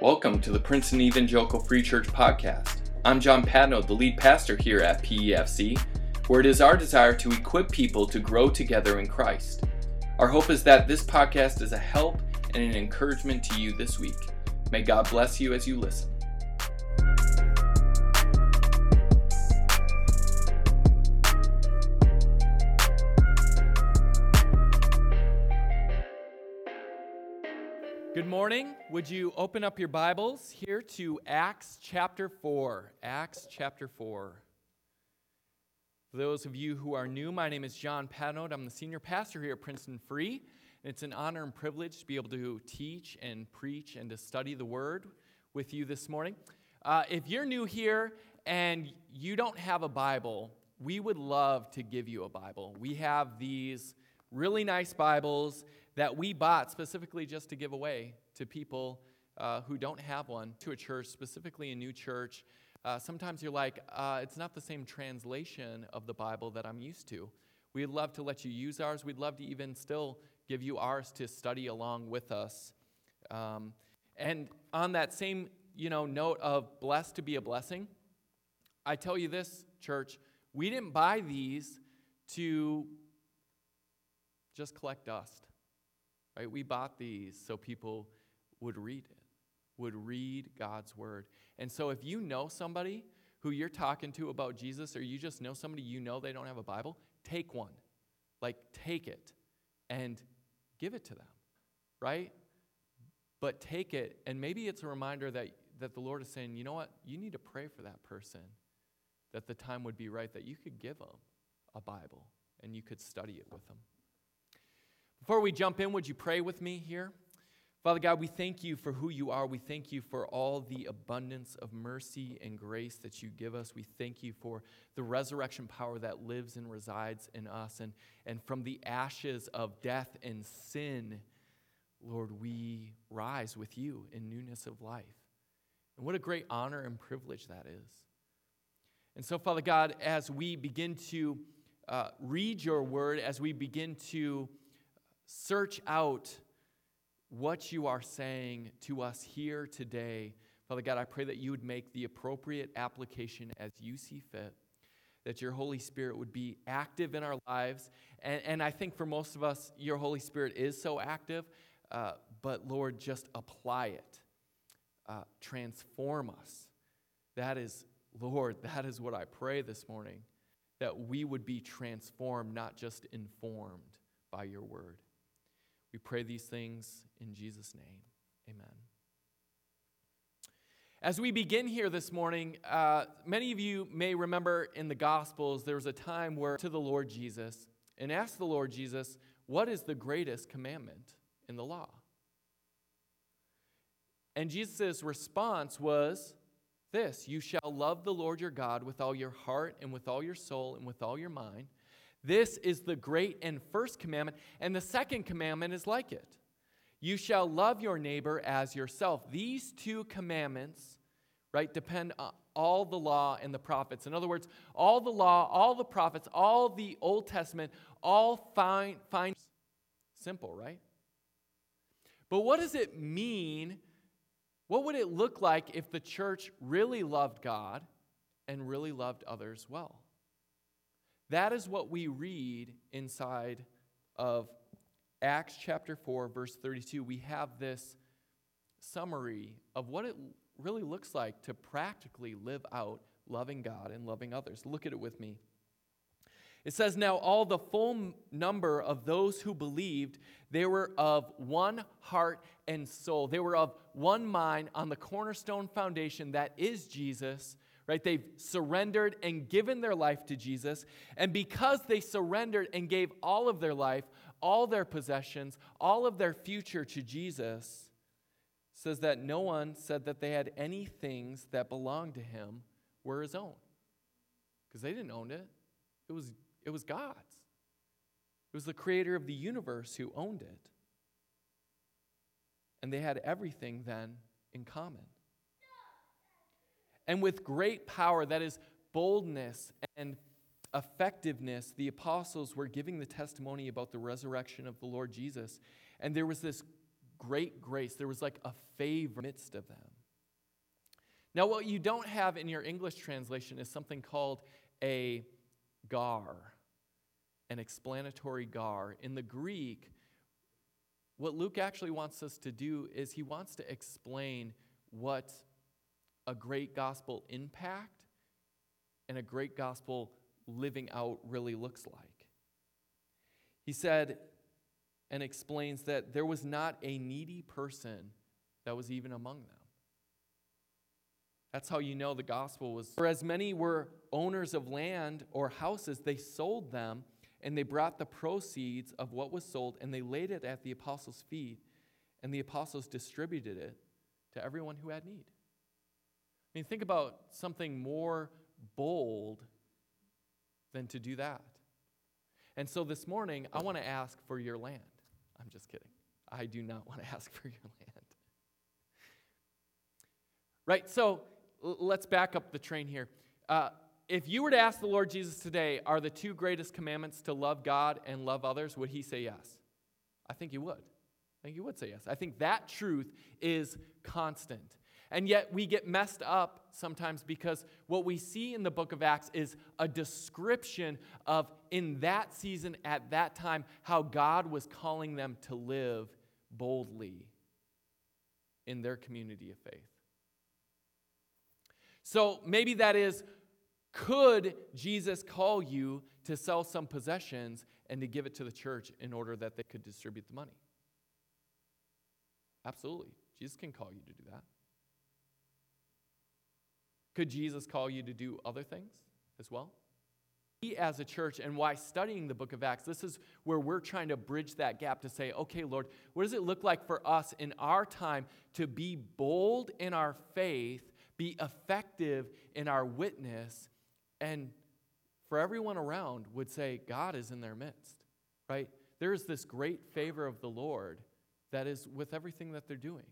Welcome to the Princeton Evangelical Free Church podcast. I'm John Patnode, the lead pastor here at PEFC, where it is our desire to equip people to grow together in Christ. Our hope is that this podcast is a help and an encouragement to you this week. May God bless you as you listen. Good morning. Would you open up your Bibles here to Acts chapter 4? Acts chapter 4. For those of you who are new, my name is John Patnode. I'm the senior pastor here at Princeton Free. And it's an honor and privilege to be able to teach and preach and to study the Word with you this morning. Uh, if you're new here and you don't have a Bible, we would love to give you a Bible. We have these really nice Bibles that we bought specifically just to give away to people uh, who don't have one, to a church, specifically a new church. Uh, sometimes you're like, uh, it's not the same translation of the Bible that I'm used to. We'd love to let you use ours. We'd love to even still give you ours to study along with us. Um, and on that same you know, note of blessed to be a blessing, I tell you this, church, we didn't buy these to just collect dust. Right? We bought these so people would read it, would read God's word. And so if you know somebody who you're talking to about Jesus, or you just know somebody you know they don't have a Bible, take one. Like, take it and give it to them, right? But take it, and maybe it's a reminder that, that the Lord is saying, you know what? You need to pray for that person, that the time would be right, that you could give them a Bible and you could study it with them. Before we jump in, would you pray with me here? Father God, we thank you for who you are. We thank you for all the abundance of mercy and grace that you give us. We thank you for the resurrection power that lives and resides in us. And, and from the ashes of death and sin, Lord, we rise with you in newness of life. And what a great honor and privilege that is. And so, Father God, as we begin to uh, read your word, as we begin to search out what you are saying to us here today. Father God, I pray that you would make the appropriate application as you see fit, that your Holy Spirit would be active in our lives. And, and I think for most of us, your Holy Spirit is so active, uh, but Lord, just apply it, uh, transform us. That is, Lord, that is what I pray this morning, that we would be transformed, not just informed by your word. We pray these things in Jesus' name. Amen. As we begin here this morning, uh, many of you may remember in the Gospels there was a time where to the Lord Jesus and asked the Lord Jesus, What is the greatest commandment in the law? And Jesus' response was this You shall love the Lord your God with all your heart and with all your soul and with all your mind this is the great and first commandment. And the second commandment is like it You shall love your neighbor as yourself. These two commandments, right, depend on all the law and the prophets. In other words, all the law, all the prophets, all the Old Testament, all find, find simple, right? But what does it mean? What would it look like if the church really loved God and really loved others well? That is what we read inside of Acts chapter 4, verse 32. We have this summary of what it really looks like to practically live out loving God and loving others. Look at it with me. It says, Now all the full number of those who believed, they were of one heart and soul. They were of one mind on the cornerstone foundation that is Jesus right? They've surrendered and given their life to Jesus. And because they surrendered and gave all of their life, all their possessions, all of their future to Jesus, says that no one said that they had any things that belonged to him were his own. Because they didn't own it. It was, it was God's. It was the creator of the universe who owned it. And they had everything then in common. And with great power, that is boldness and effectiveness, the apostles were giving the testimony about the resurrection of the Lord Jesus. And there was this great grace. There was like a favor midst of them. Now, what you don't have in your English translation is something called a gar, an explanatory gar. In the Greek, what Luke actually wants us to do is he wants to explain what a great gospel impact and a great gospel living out really looks like. He said and explains that there was not a needy person that was even among them. That's how you know the gospel was. For as many were owners of land or houses, they sold them and they brought the proceeds of what was sold and they laid it at the apostles' feet, and the apostles distributed it to everyone who had need. I mean, think about something more bold than to do that. And so this morning, I want to ask for your land. I'm just kidding. I do not want to ask for your land. Right, so let's back up the train here. Uh, if you were to ask the Lord Jesus today, are the two greatest commandments to love God and love others, would he say yes? I think he would. I think he would say yes. I think that truth is constant. And yet we get messed up sometimes because what we see in the book of Acts is a description of, in that season, at that time, how God was calling them to live boldly in their community of faith. So maybe that is could Jesus call you to sell some possessions and to give it to the church in order that they could distribute the money? Absolutely. Jesus can call you to do that. Could Jesus call you to do other things as well? We, as a church, and why studying the book of Acts, this is where we're trying to bridge that gap to say, okay, Lord, what does it look like for us in our time to be bold in our faith, be effective in our witness, and for everyone around would say, God is in their midst, right? There is this great favor of the Lord that is with everything that they're doing.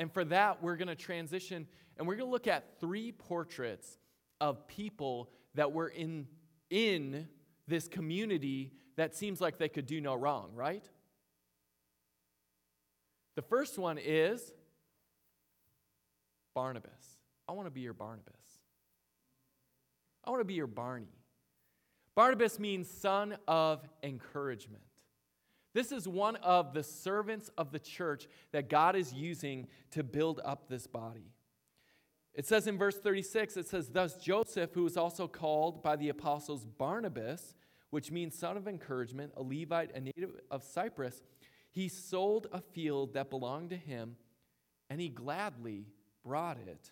And for that, we're going to transition and we're going to look at three portraits of people that were in, in this community that seems like they could do no wrong, right? The first one is Barnabas. I want to be your Barnabas. I want to be your Barney. Barnabas means son of encouragement. This is one of the servants of the church that God is using to build up this body. It says in verse 36, it says, Thus Joseph, who was also called by the apostles Barnabas, which means son of encouragement, a Levite, a native of Cyprus, he sold a field that belonged to him, and he gladly brought it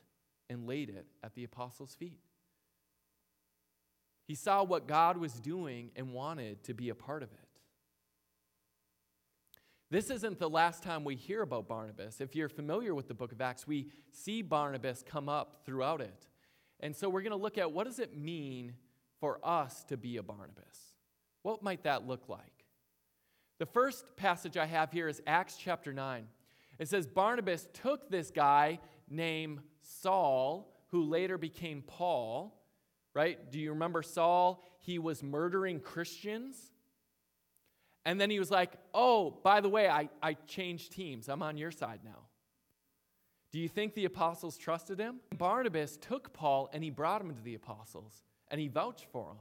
and laid it at the apostles' feet. He saw what God was doing and wanted to be a part of it. This isn't the last time we hear about Barnabas. If you're familiar with the book of Acts, we see Barnabas come up throughout it. And so we're going to look at what does it mean for us to be a Barnabas? What might that look like? The first passage I have here is Acts chapter 9. It says Barnabas took this guy named Saul, who later became Paul, right? Do you remember Saul? He was murdering Christians. And then he was like, Oh, by the way, I, I changed teams. I'm on your side now. Do you think the apostles trusted him? Barnabas took Paul and he brought him to the apostles and he vouched for him.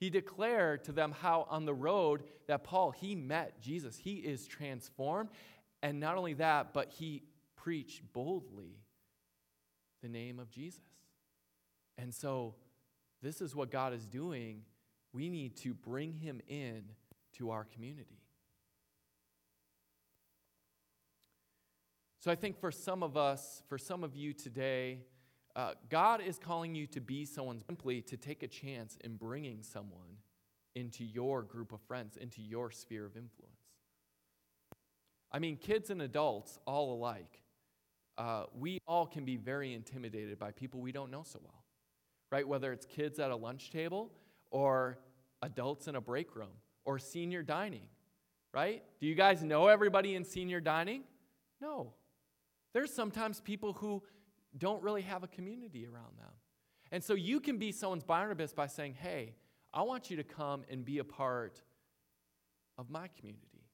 He declared to them how on the road that Paul, he met Jesus. He is transformed. And not only that, but he preached boldly the name of Jesus. And so, this is what God is doing. We need to bring him in to our community. So, I think for some of us, for some of you today, uh, God is calling you to be someone simply to take a chance in bringing someone into your group of friends, into your sphere of influence. I mean, kids and adults, all alike, uh, we all can be very intimidated by people we don't know so well, right? Whether it's kids at a lunch table or adults in a break room or senior dining, right? Do you guys know everybody in senior dining? No. There's sometimes people who don't really have a community around them. And so you can be someone's Barnabas by saying, hey, I want you to come and be a part of my community.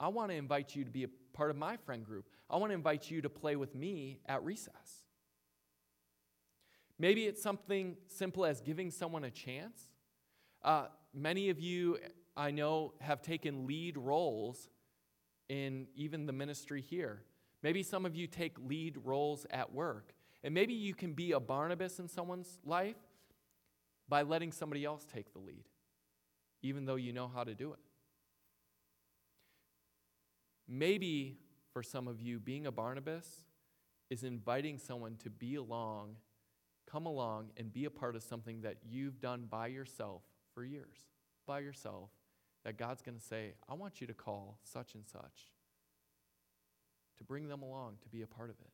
I want to invite you to be a part of my friend group. I want to invite you to play with me at recess. Maybe it's something simple as giving someone a chance. Uh, many of you, I know, have taken lead roles in even the ministry here. Maybe some of you take lead roles at work. And maybe you can be a Barnabas in someone's life by letting somebody else take the lead, even though you know how to do it. Maybe for some of you, being a Barnabas is inviting someone to be along, come along, and be a part of something that you've done by yourself for years, by yourself, that God's going to say, I want you to call such and such, to bring them along, to be a part of it.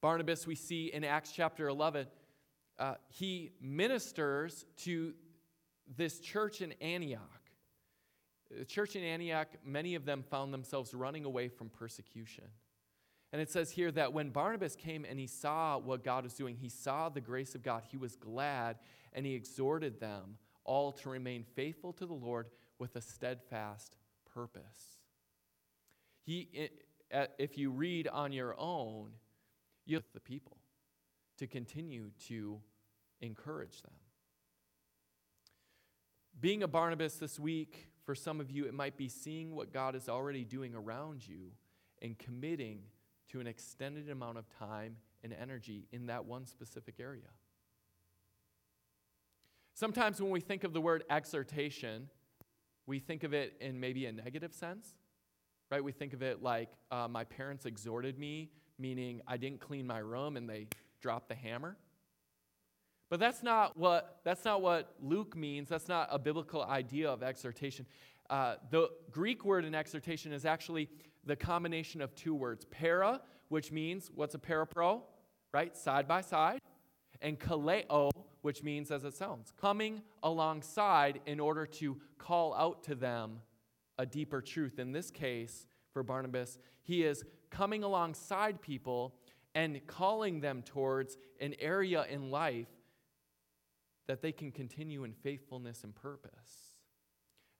Barnabas, we see in Acts chapter 11, uh, he ministers to this church in Antioch. The church in Antioch, many of them found themselves running away from persecution. And it says here that when Barnabas came and he saw what God was doing, he saw the grace of God, he was glad and he exhorted them all to remain faithful to the Lord with a steadfast purpose. He, if you read on your own, you have the people to continue to encourage them. Being a Barnabas this week, for some of you, it might be seeing what God is already doing around you and committing to an extended amount of time and energy in that one specific area. Sometimes when we think of the word exhortation, we think of it in maybe a negative sense, right? We think of it like uh, my parents exhorted me, meaning I didn't clean my room and they dropped the hammer. But that's not what, that's not what Luke means. That's not a biblical idea of exhortation. Uh, the Greek word in exhortation is actually the combination of two words para, which means what's a parapro, right? Side by side, and kaleo, which means as it sounds, coming alongside in order to call out to them a deeper truth. In this case, for Barnabas, he is coming alongside people and calling them towards an area in life that they can continue in faithfulness and purpose.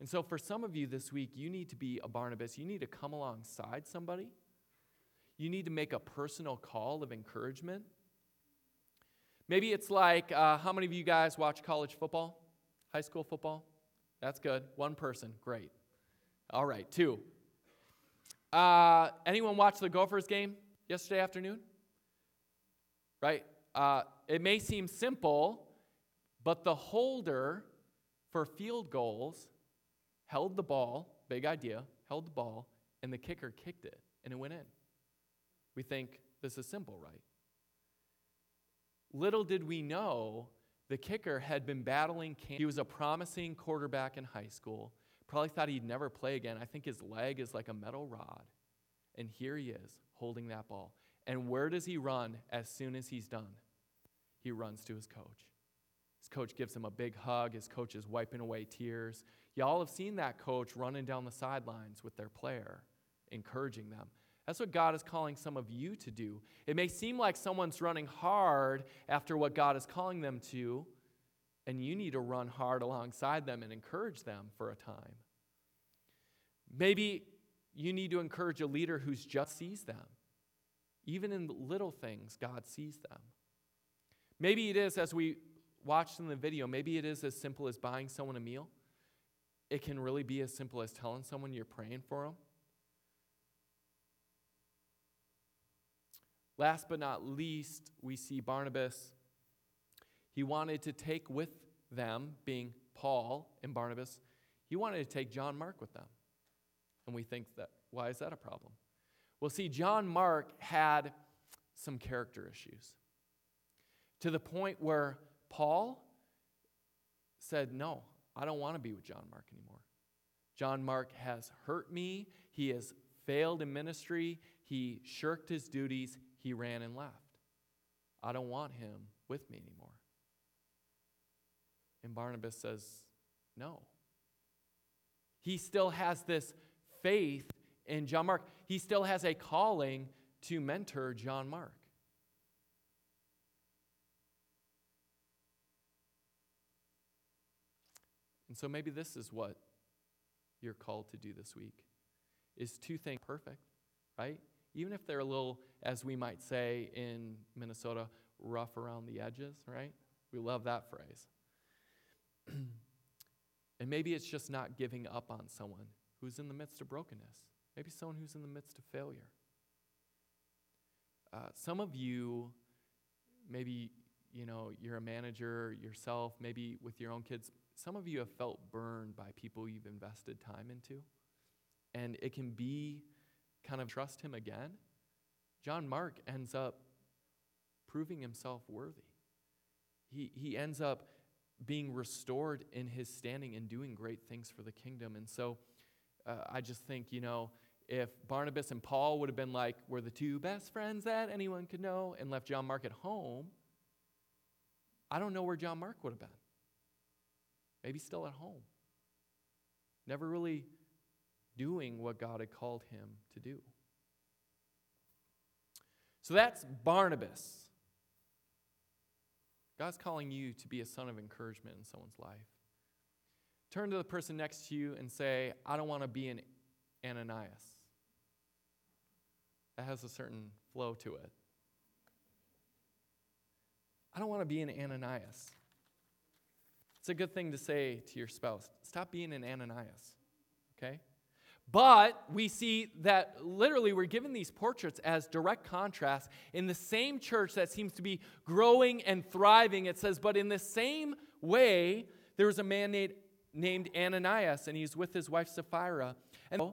And so, for some of you this week, you need to be a Barnabas. You need to come alongside somebody. You need to make a personal call of encouragement. Maybe it's like uh, how many of you guys watch college football? High school football? That's good. One person. Great. All right, two. Uh, anyone watch the Gophers game yesterday afternoon? Right? Uh, it may seem simple, but the holder for field goals held the ball, big idea, held the ball, and the kicker kicked it, and it went in. We think this is simple, right? Little did we know the kicker had been battling cancer. He was a promising quarterback in high school. Probably thought he'd never play again. I think his leg is like a metal rod. And here he is holding that ball. And where does he run as soon as he's done? He runs to his coach. His coach gives him a big hug. His coach is wiping away tears. Y'all have seen that coach running down the sidelines with their player, encouraging them. That's what God is calling some of you to do. It may seem like someone's running hard after what God is calling them to, and you need to run hard alongside them and encourage them for a time. Maybe you need to encourage a leader who's just sees them. Even in little things, God sees them. Maybe it is, as we watched in the video, maybe it is as simple as buying someone a meal. It can really be as simple as telling someone you're praying for them. Last but not least, we see Barnabas. He wanted to take with them, being Paul and Barnabas, he wanted to take John Mark with them. And we think that, why is that a problem? Well, see, John Mark had some character issues to the point where Paul said, No, I don't want to be with John Mark anymore. John Mark has hurt me. He has failed in ministry. He shirked his duties. He ran and left. I don't want him with me anymore. And Barnabas says, No. He still has this faith in John Mark. He still has a calling to mentor John Mark. And so maybe this is what you're called to do this week is two things perfect, right? Even if they're a little, as we might say in Minnesota, rough around the edges, right? We love that phrase. and maybe it's just not giving up on someone who's in the midst of brokenness, maybe someone who's in the midst of failure. Uh, some of you, maybe you know you're a manager yourself, maybe with your own kids. Some of you have felt burned by people you've invested time into, and it can be kind of trust him again. John Mark ends up proving himself worthy. He, he ends up being restored in his standing and doing great things for the kingdom. And so uh, I just think, you know, if Barnabas and Paul would have been like, we're the two best friends that anyone could know, and left John Mark at home, I don't know where John Mark would have been. Maybe still at home. Never really doing what God had called him to do. So that's Barnabas. God's calling you to be a son of encouragement in someone's life. Turn to the person next to you and say, I don't want to be an Ananias. That has a certain flow to it. I don't want to be an Ananias. It's a good thing to say to your spouse. Stop being an Ananias, okay? But we see that literally we're given these portraits as direct contrast in the same church that seems to be growing and thriving. It says, but in the same way, there was a man named, Ananias, and he's with his wife Sapphira. And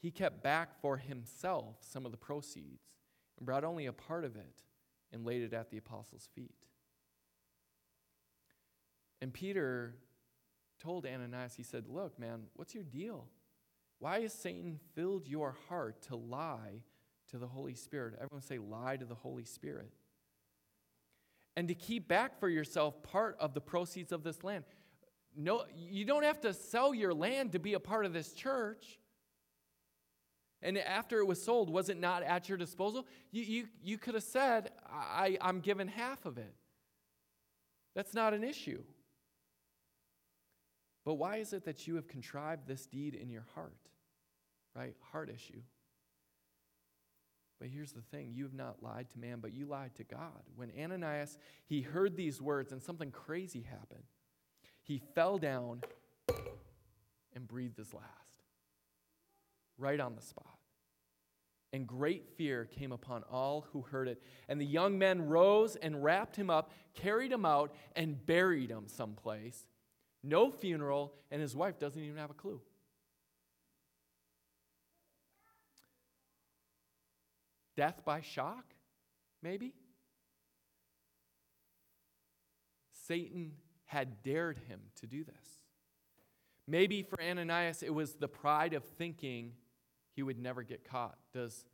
he kept back for himself some of the proceeds and brought only a part of it and laid it at the apostles' feet. And Peter told Ananias, he said, Look, man, what's your deal? Why has Satan filled your heart to lie to the Holy Spirit? Everyone say, lie to the Holy Spirit. And to keep back for yourself part of the proceeds of this land. No, you don't have to sell your land to be a part of this church. And after it was sold, was it not at your disposal? You, you, you could have said, I, I'm given half of it. That's not an issue. But why is it that you have contrived this deed in your heart? Heart issue. But here's the thing you have not lied to man, but you lied to God. When Ananias, he heard these words and something crazy happened. He fell down and breathed his last right on the spot. And great fear came upon all who heard it. And the young men rose and wrapped him up, carried him out, and buried him someplace. No funeral, and his wife doesn't even have a clue. Death by shock, maybe? Satan had dared him to do this. Maybe for Ananias, it was the pride of thinking he would never get caught. Does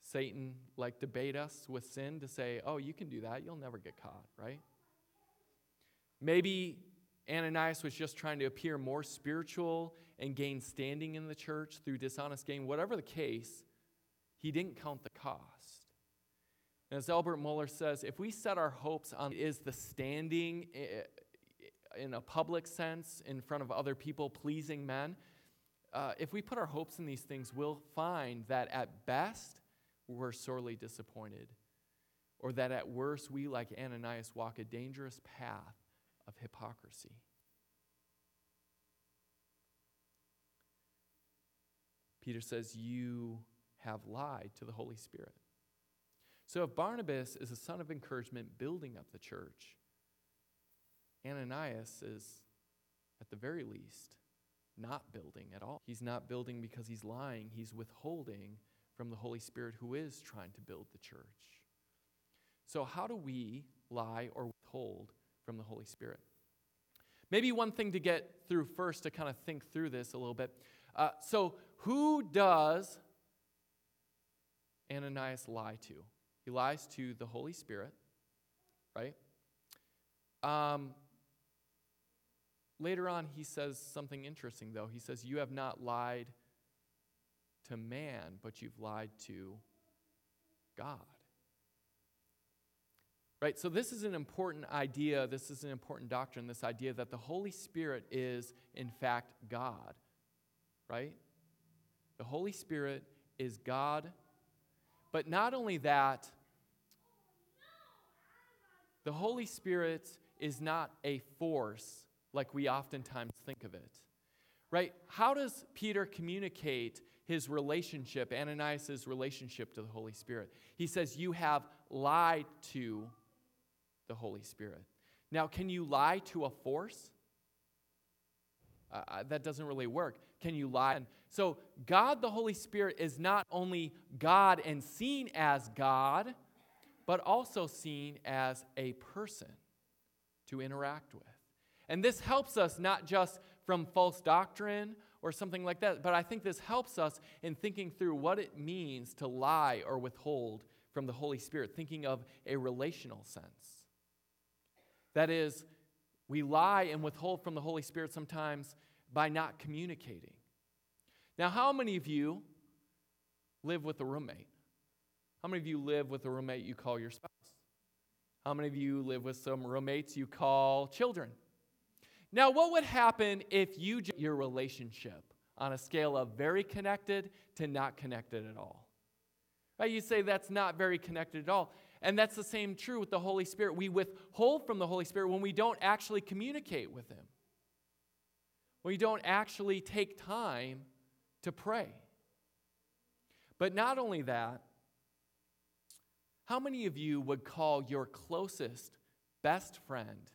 Satan like debate us with sin to say, oh, you can do that, you'll never get caught, right? Maybe Ananias was just trying to appear more spiritual and gain standing in the church through dishonest gain. Whatever the case, he didn't count the cost. And as Albert Mohler says, if we set our hopes on is the standing in a public sense in front of other people, pleasing men, uh, if we put our hopes in these things, we'll find that at best, we're sorely disappointed. Or that at worst, we, like Ananias, walk a dangerous path of hypocrisy. Peter says, You have lied to the Holy Spirit. So if Barnabas is a son of encouragement building up the church, Ananias is, at the very least, not building at all. He's not building because he's lying, he's withholding from the Holy Spirit who is trying to build the church. So, how do we lie or withhold from the Holy Spirit? Maybe one thing to get through first to kind of think through this a little bit. Uh, so, who does Ananias lie to? He lies to the Holy Spirit, right? Um, later on, he says something interesting, though. He says, You have not lied to man, but you've lied to God. Right? So, this is an important idea. This is an important doctrine this idea that the Holy Spirit is, in fact, God. Right? The Holy Spirit is God. But not only that, the Holy Spirit is not a force like we oftentimes think of it. Right? How does Peter communicate his relationship, Ananias' relationship to the Holy Spirit? He says, You have lied to the Holy Spirit. Now, can you lie to a force? Uh, uh that doesn't really work. Can you lie? So, God the Holy Spirit is not only God and seen as God, but also seen as a person to interact with. And this helps us not just from false doctrine or something like that, but I think this helps us in thinking through what it means to lie or withhold from the Holy Spirit, thinking of a relational sense. That is, we lie and withhold from the Holy Spirit sometimes by not communicating. Now, how many of you live with a roommate? How many of you live with a roommate you call your spouse? How many of you live with some roommates you call children? Now, what would happen if you your relationship on a scale of very connected to not connected at all? Right? You say that's not very connected at all. And that's the same true with the Holy Spirit. We withhold from the Holy Spirit when we don't actually communicate with Him, when we don't actually take time to pray. But not only that, how many of you would call your closest best friend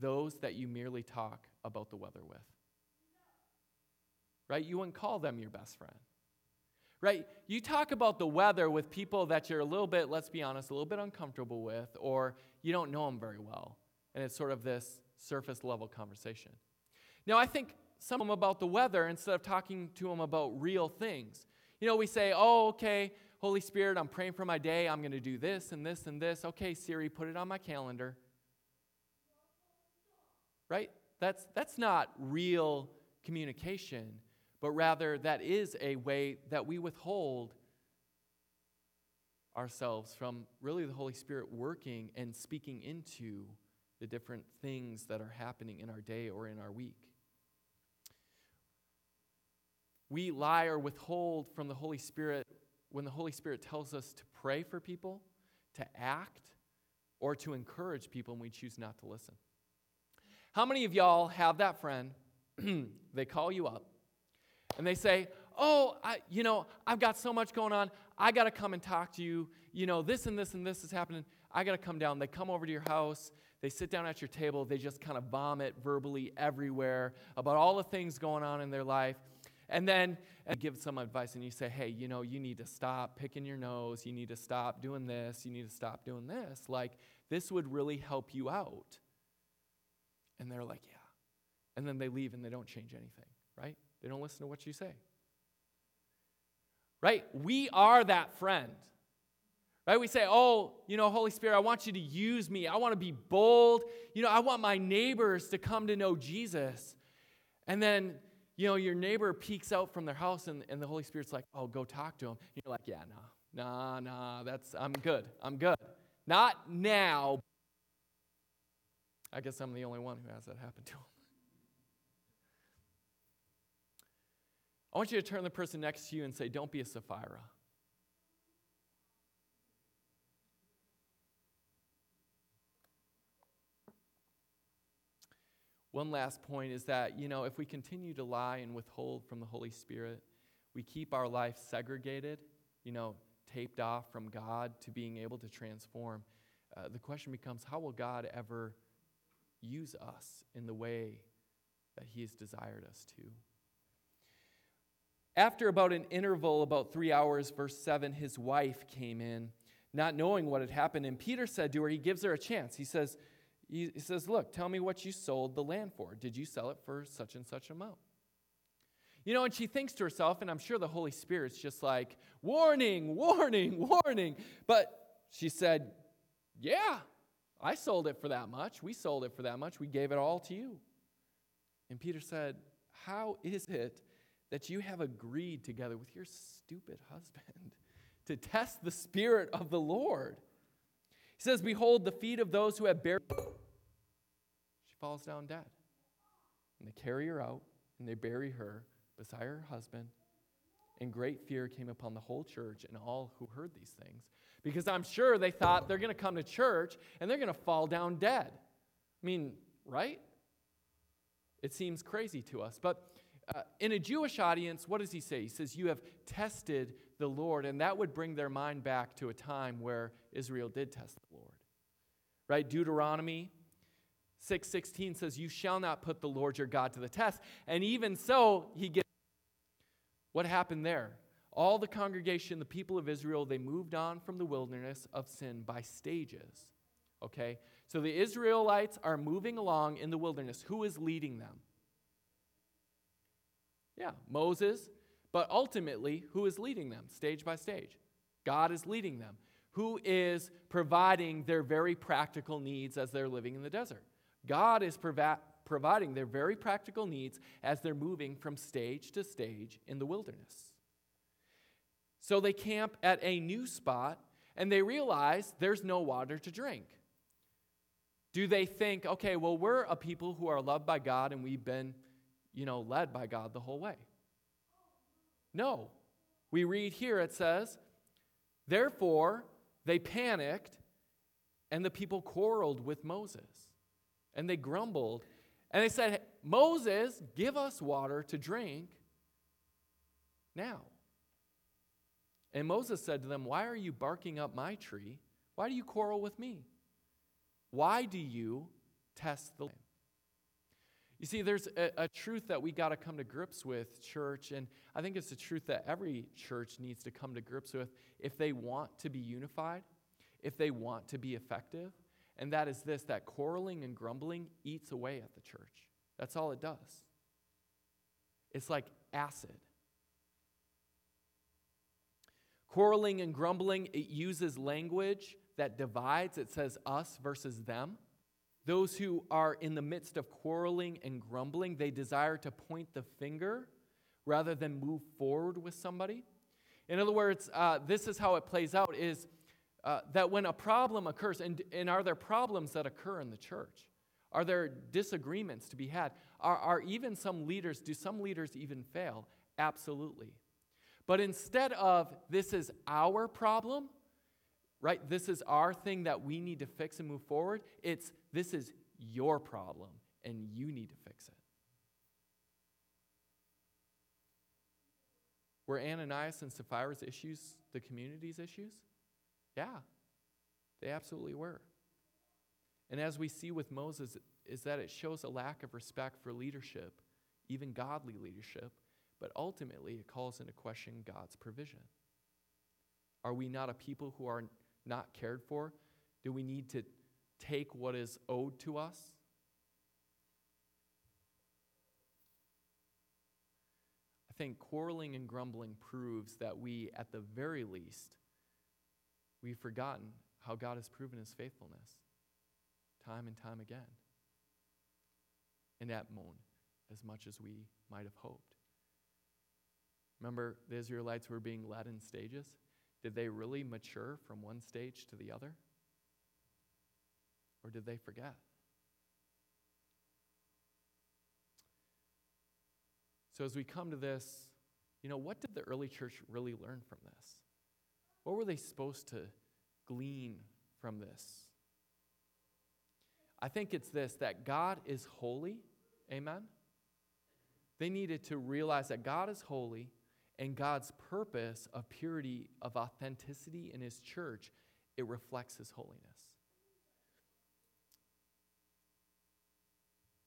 those that you merely talk about the weather with? Right? You wouldn't call them your best friend. Right? You talk about the weather with people that you're a little bit, let's be honest, a little bit uncomfortable with, or you don't know them very well. And it's sort of this surface level conversation. Now, I think some of them about the weather instead of talking to them about real things. You know, we say, oh, okay, Holy Spirit, I'm praying for my day. I'm going to do this and this and this. Okay, Siri, put it on my calendar. Right? That's, that's not real communication, but rather that is a way that we withhold ourselves from really the Holy Spirit working and speaking into the different things that are happening in our day or in our week. We lie or withhold from the Holy Spirit when the Holy Spirit tells us to pray for people, to act, or to encourage people and we choose not to listen. How many of y'all have that friend? they call you up and they say, Oh, I, you know, I've got so much going on. I got to come and talk to you. You know, this and this and this is happening. I got to come down. They come over to your house. They sit down at your table. They just kind of vomit verbally everywhere about all the things going on in their life. And then and give some advice and you say, hey, you know, you need to stop picking your nose. You need to stop doing this. You need to stop doing this. Like, this would really help you out. And they're like, yeah. And then they leave and they don't change anything, right? They don't listen to what you say. Right? We are that friend. Right? We say, oh, you know, Holy Spirit, I want you to use me. I want to be bold. You know, I want my neighbors to come to know Jesus. And then you know, your neighbor peeks out from their house and, and the Holy Spirit's like, oh, go talk to him. You're like, yeah, no, nah, nah, that's, I'm good. I'm good. Not now. I guess I'm the only one who has that happen to him. I want you to turn the person next to you and say, don't be a Sapphira. One last point is that, you know, if we continue to lie and withhold from the Holy Spirit, we keep our life segregated, you know, taped off from God to being able to transform. Uh, the question becomes how will God ever use us in the way that He has desired us to? After about an interval, about three hours, verse 7, his wife came in, not knowing what had happened. And Peter said to her, He gives her a chance. He says, he says, Look, tell me what you sold the land for. Did you sell it for such and such amount? You know, and she thinks to herself, and I'm sure the Holy Spirit's just like, Warning, warning, warning. But she said, Yeah, I sold it for that much. We sold it for that much. We gave it all to you. And Peter said, How is it that you have agreed together with your stupid husband to test the Spirit of the Lord? He says, Behold, the feet of those who have buried. She falls down dead. And they carry her out, and they bury her beside her husband. And great fear came upon the whole church and all who heard these things. Because I'm sure they thought they're going to come to church and they're going to fall down dead. I mean, right? It seems crazy to us. But uh, in a Jewish audience, what does he say? He says, You have tested the Lord. And that would bring their mind back to a time where Israel did test the Lord. Right? Deuteronomy 6:16 says, "You shall not put the Lord your God to the test." And even so, he gets What happened there? All the congregation, the people of Israel, they moved on from the wilderness of sin by stages. Okay? So the Israelites are moving along in the wilderness. Who is leading them? Yeah, Moses. But ultimately, who is leading them stage by stage? God is leading them. Who is providing their very practical needs as they're living in the desert? God is provi- providing their very practical needs as they're moving from stage to stage in the wilderness. So they camp at a new spot and they realize there's no water to drink. Do they think, okay, well, we're a people who are loved by God and we've been, you know, led by God the whole way? No. We read here it says, Therefore, they panicked and the people quarreled with Moses and they grumbled. And they said, Moses, give us water to drink now. And Moses said to them, Why are you barking up my tree? Why do you quarrel with me? Why do you test the land? You see, there's a, a truth that we got to come to grips with, church, and I think it's a truth that every church needs to come to grips with if they want to be unified, if they want to be effective and that is this that quarreling and grumbling eats away at the church. That's all it does. It's like acid. Quarreling and grumbling, it uses language that divides. It says us versus them. Those who are in the midst of quarreling and grumbling, they desire to point the finger rather than move forward with somebody. In other words, uh, this is how it plays out is uh, that when a problem occurs, and, and are there problems that occur in the church? Are there disagreements to be had? Are, are even some leaders, do some leaders even fail? Absolutely. But instead of this is our problem, right, this is our thing that we need to fix and move forward, it's this is your problem and you need to fix it. Were Ananias and Sapphira's issues the community's issues? Yeah, they absolutely were. And as we see with Moses, is that it shows a lack of respect for leadership, even godly leadership, but ultimately it calls into question God's provision. Are we not a people who are not cared for? Do we need to take what is owed to us? I think quarreling and grumbling proves that we, at the very least, We've forgotten how God has proven his faithfulness time and time again. And that moan as much as we might have hoped. Remember, the Israelites were being led in stages? Did they really mature from one stage to the other? Or did they forget? So, as we come to this, you know, what did the early church really learn from this? What were they supposed to glean from this? I think it's this that God is holy. Amen? They needed to realize that God is holy and God's purpose of purity, of authenticity in His church, it reflects His holiness.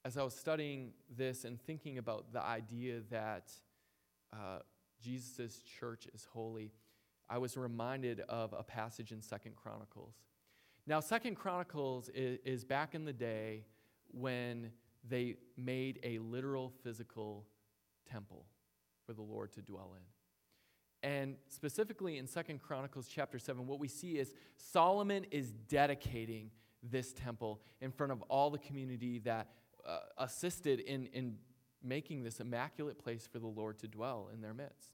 As I was studying this and thinking about the idea that uh, Jesus' church is holy, I was reminded of a passage in Second Chronicles. Now, Second Chronicles is, is back in the day when they made a literal physical temple for the Lord to dwell in. And specifically in Second Chronicles chapter 7, what we see is Solomon is dedicating this temple in front of all the community that uh, assisted in, in making this immaculate place for the Lord to dwell in their midst.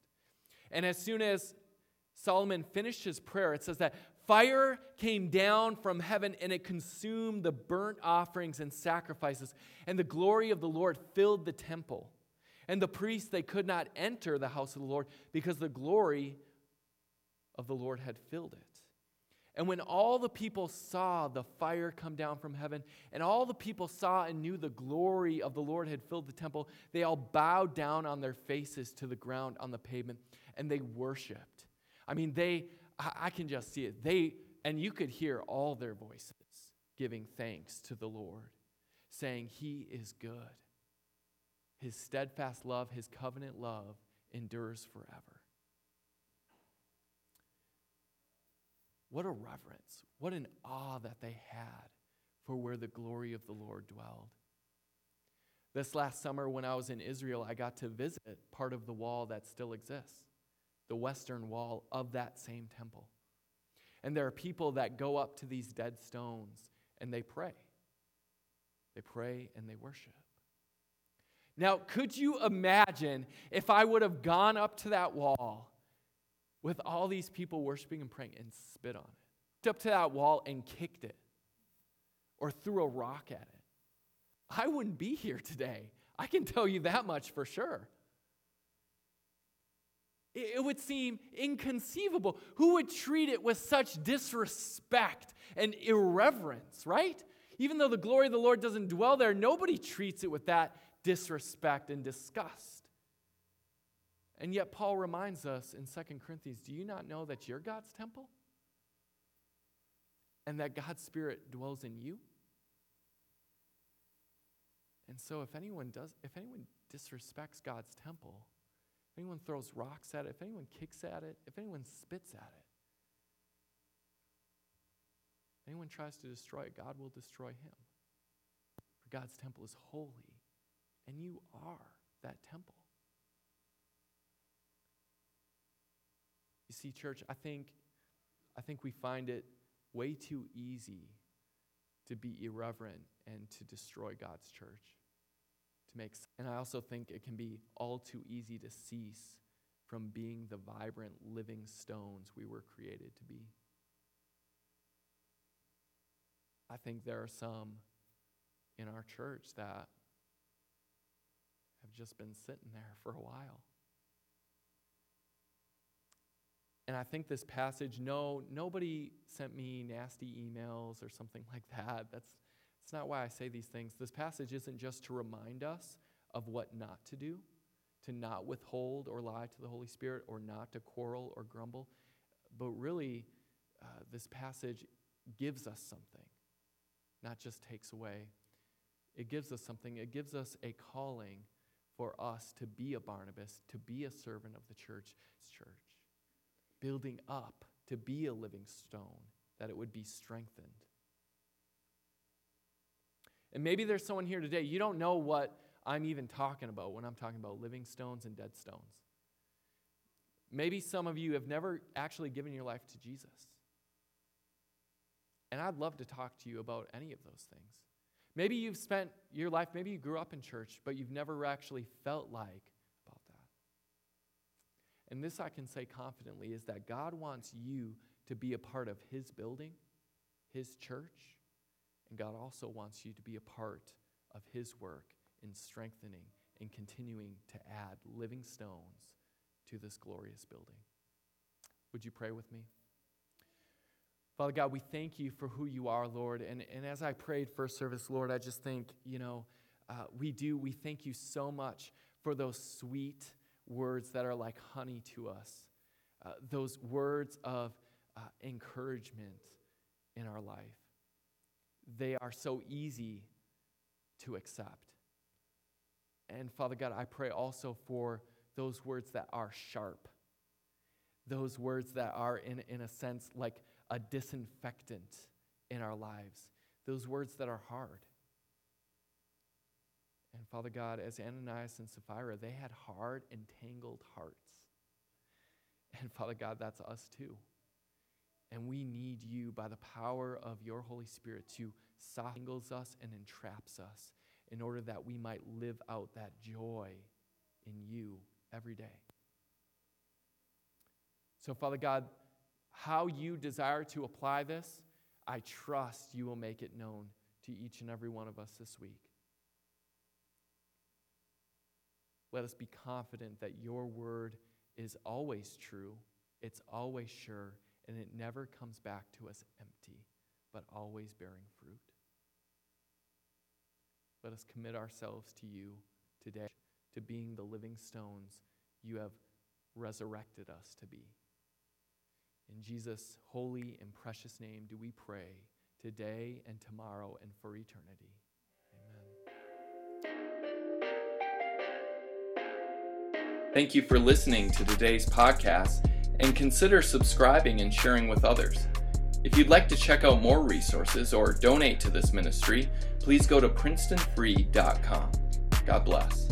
And as soon as Solomon finished his prayer, it says that Fire came down from heaven and it consumed the burnt offerings and sacrifices, and the glory of the Lord filled the temple. And the priests, they could not enter the house of the Lord because the glory of the Lord had filled it. And when all the people saw the fire come down from heaven, and all the people saw and knew the glory of the Lord had filled the temple, they all bowed down on their faces to the ground on the pavement, and they worshiped. I mean, they, I can just see it. They, and you could hear all their voices giving thanks to the Lord, saying, He is good. His steadfast love, His covenant love endures forever. What a reverence, what an awe that they had for where the glory of the Lord dwelled. This last summer, when I was in Israel, I got to visit part of the wall that still exists, the western wall of that same temple. And there are people that go up to these dead stones and they pray. They pray and they worship. Now, could you imagine if I would have gone up to that wall with all these people worshiping and praying and spit on it, up to that wall and kicked it, or threw a rock at it. I wouldn't be here today. I can tell you that much for sure. It would seem inconceivable. Who would treat it with such disrespect and irreverence, right? Even though the glory of the Lord doesn't dwell there, nobody treats it with that disrespect and disgust. And yet, Paul reminds us in 2 Corinthians do you not know that you're God's temple? And that God's Spirit dwells in you? And so, if anyone does, if anyone disrespects God's temple, if anyone throws rocks at it, if anyone kicks at it, if anyone spits at it, if anyone tries to destroy it, God will destroy him. For God's temple is holy, and you are that temple. See, church, I think, I think we find it way too easy to be irreverent and to destroy God's church. To make, and I also think it can be all too easy to cease from being the vibrant, living stones we were created to be. I think there are some in our church that have just been sitting there for a while. And I think this passage, no, nobody sent me nasty emails or something like that. That's, that's not why I say these things. This passage isn't just to remind us of what not to do, to not withhold or lie to the Holy Spirit, or not to quarrel or grumble. But really, uh, this passage gives us something, not just takes away. It gives us something. It gives us a calling for us to be a Barnabas, to be a servant of the church. church building up to be a living stone, that it would be strengthened. And maybe there's someone here today, you don't know what I'm even talking about when I'm talking about living stones and dead stones. Maybe some of you have never actually given your life to Jesus. And I'd love to talk to you about any of those things. Maybe you've spent your life, maybe you grew up in church, but you've never actually felt like and this I can say confidently is that God wants you to be a part of His building, His church, and God also wants you to be a part of His work in strengthening and continuing to add living stones to this glorious building. Would you pray with me? Father God, we thank you for who you are, Lord. And, and as I prayed first service, Lord, I just think, you know, uh, we do, we thank you so much for those sweet, words that are like honey to us, uh, those words of uh, encouragement in our life. They are so easy to accept. And Father God, I pray also for those words that are sharp, those words that are, in, in a sense, like a disinfectant in our lives, those words that are hard. And Father God, as Ananias and Sapphira, they had hard, entangled hearts. And Father God, that's us too. And we need you by the power of your Holy Spirit to softens us and entraps us in order that we might live out that joy in you every day. So, Father God, how you desire to apply this, I trust you will make it known to each and every one of us this week. Let us be confident that your word is always true, it's always sure, and it never comes back to us empty, but always bearing fruit. Let us commit ourselves to you today, to being the living stones you have resurrected us to be. In Jesus' holy and precious name do we pray today and tomorrow and for eternity. Thank you for listening to today's podcast and consider subscribing and sharing with others. If you'd like to check out more resources or donate to this ministry, please go to princetonfree.com. God bless.